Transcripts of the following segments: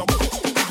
on the dance floor.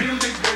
Till the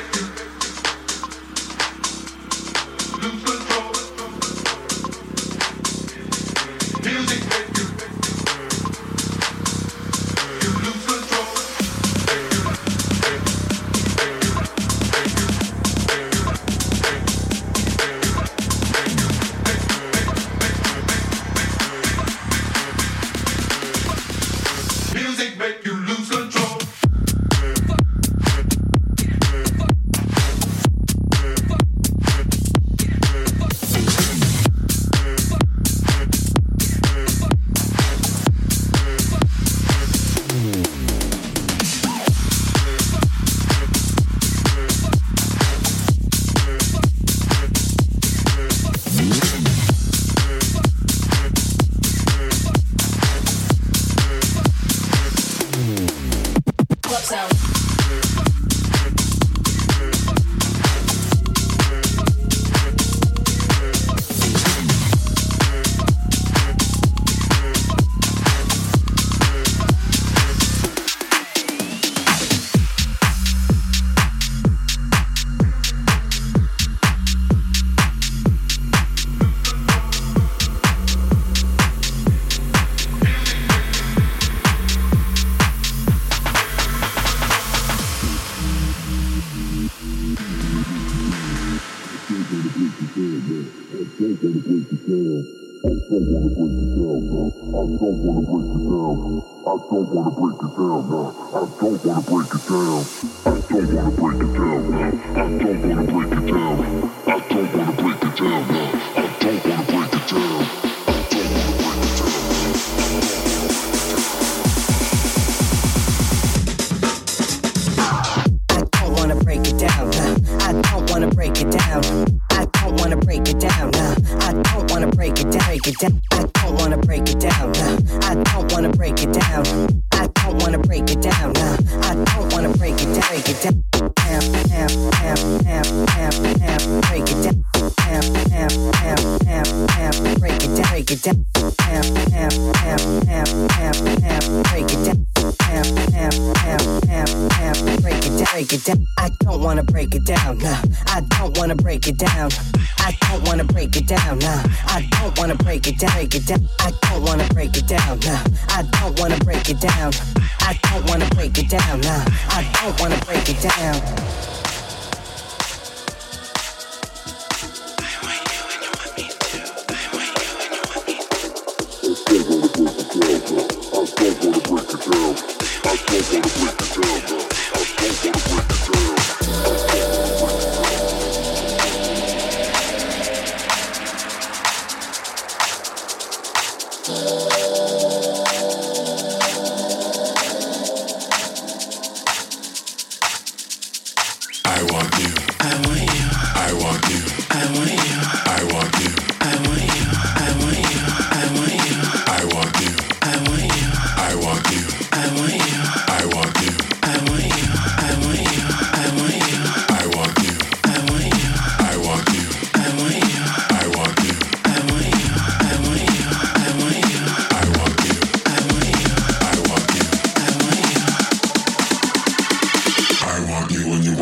down now. I don't wanna break it down, break it down. I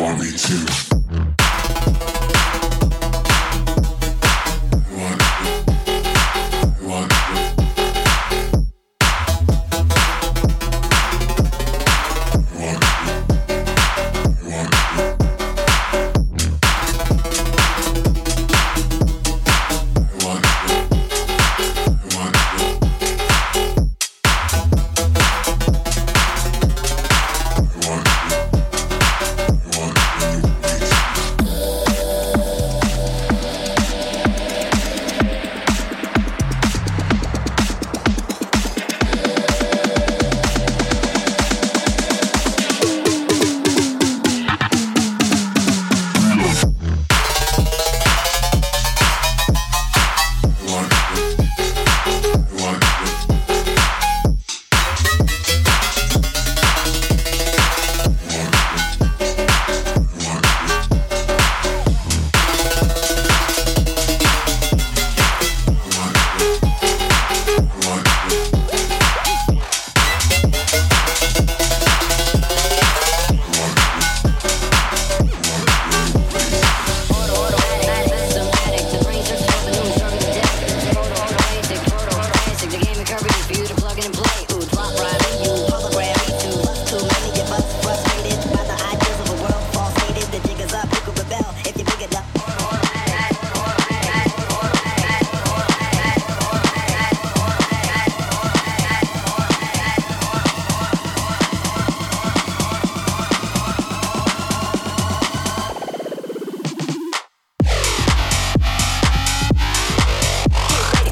want me to.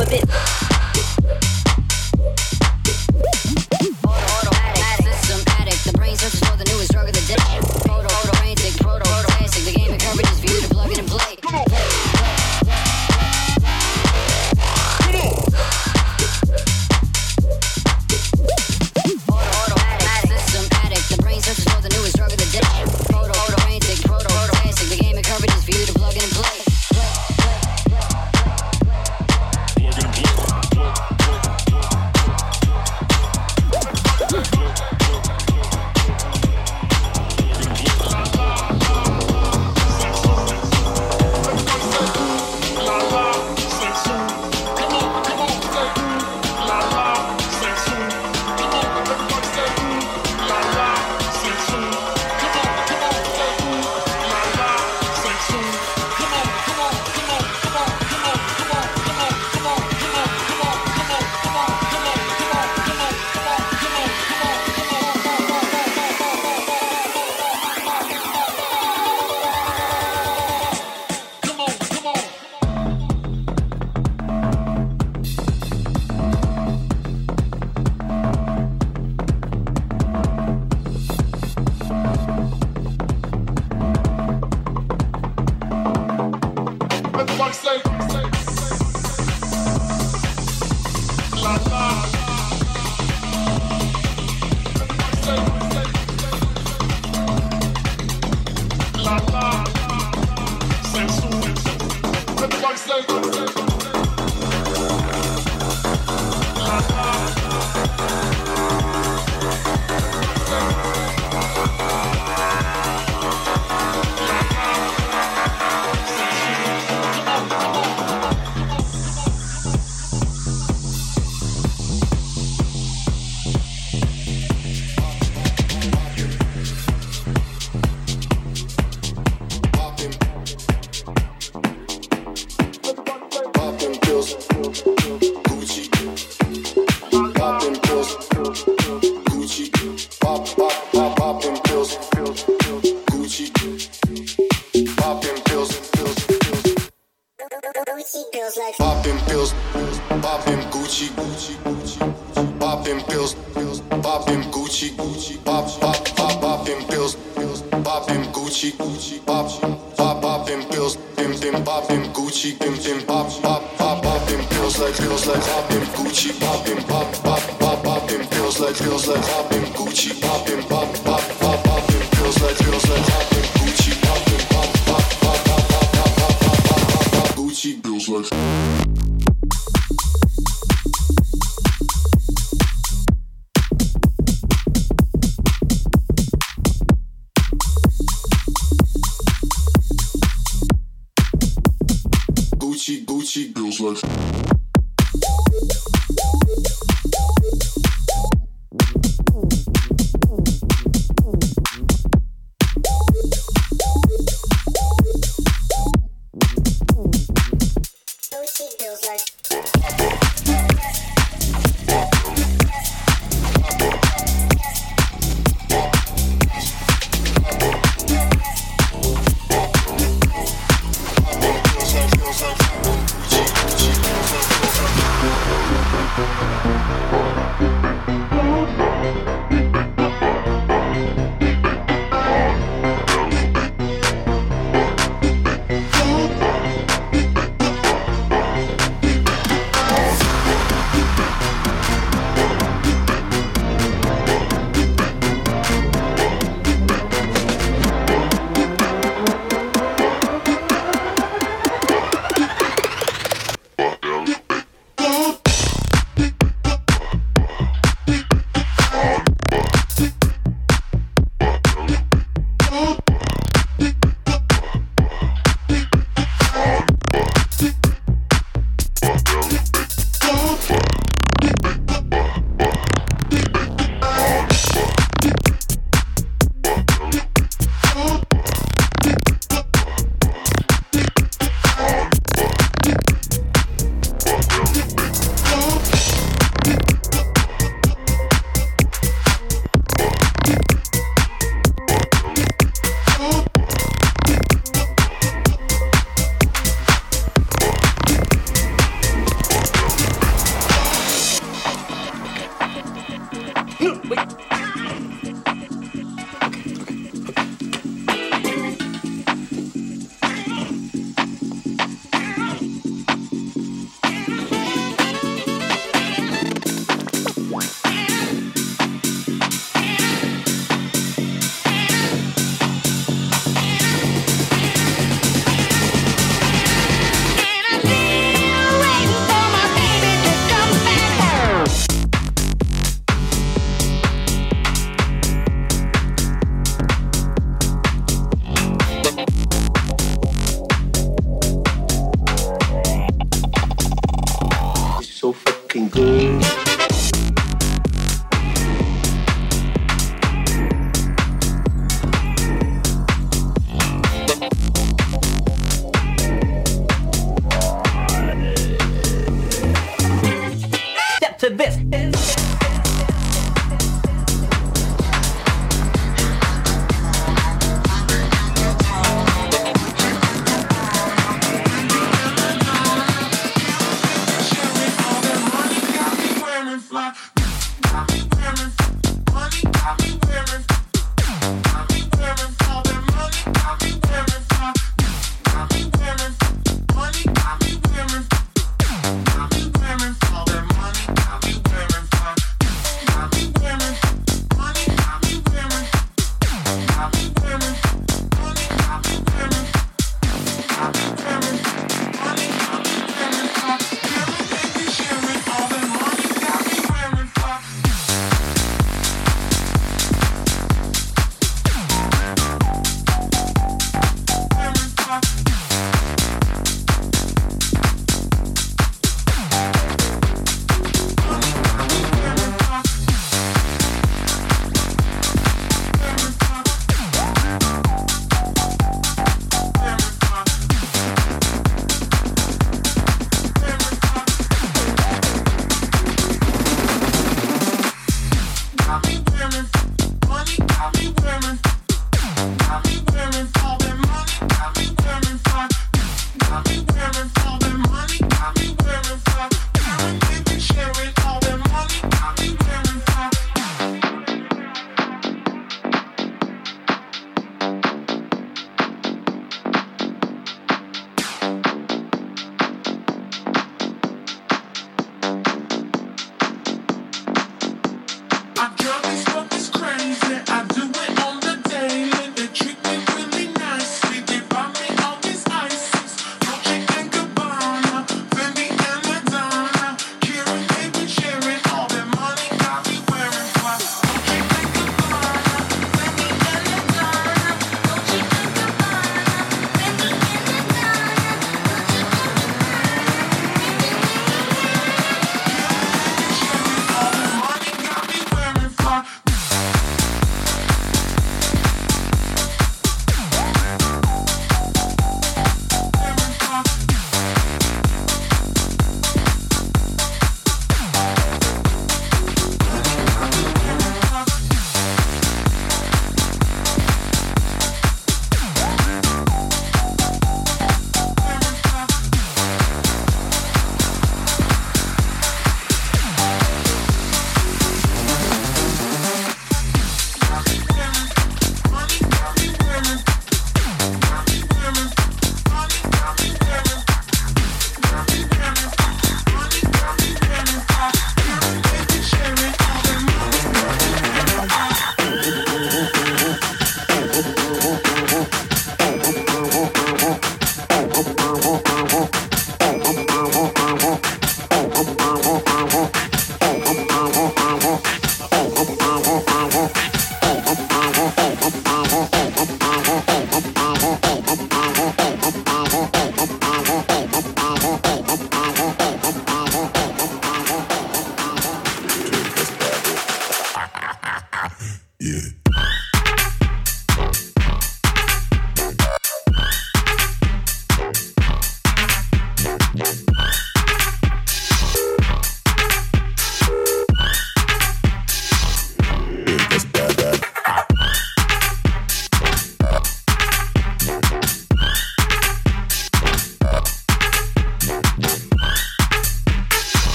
of a bitch. Summer.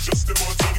just the bottom.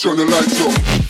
Turn the lights off.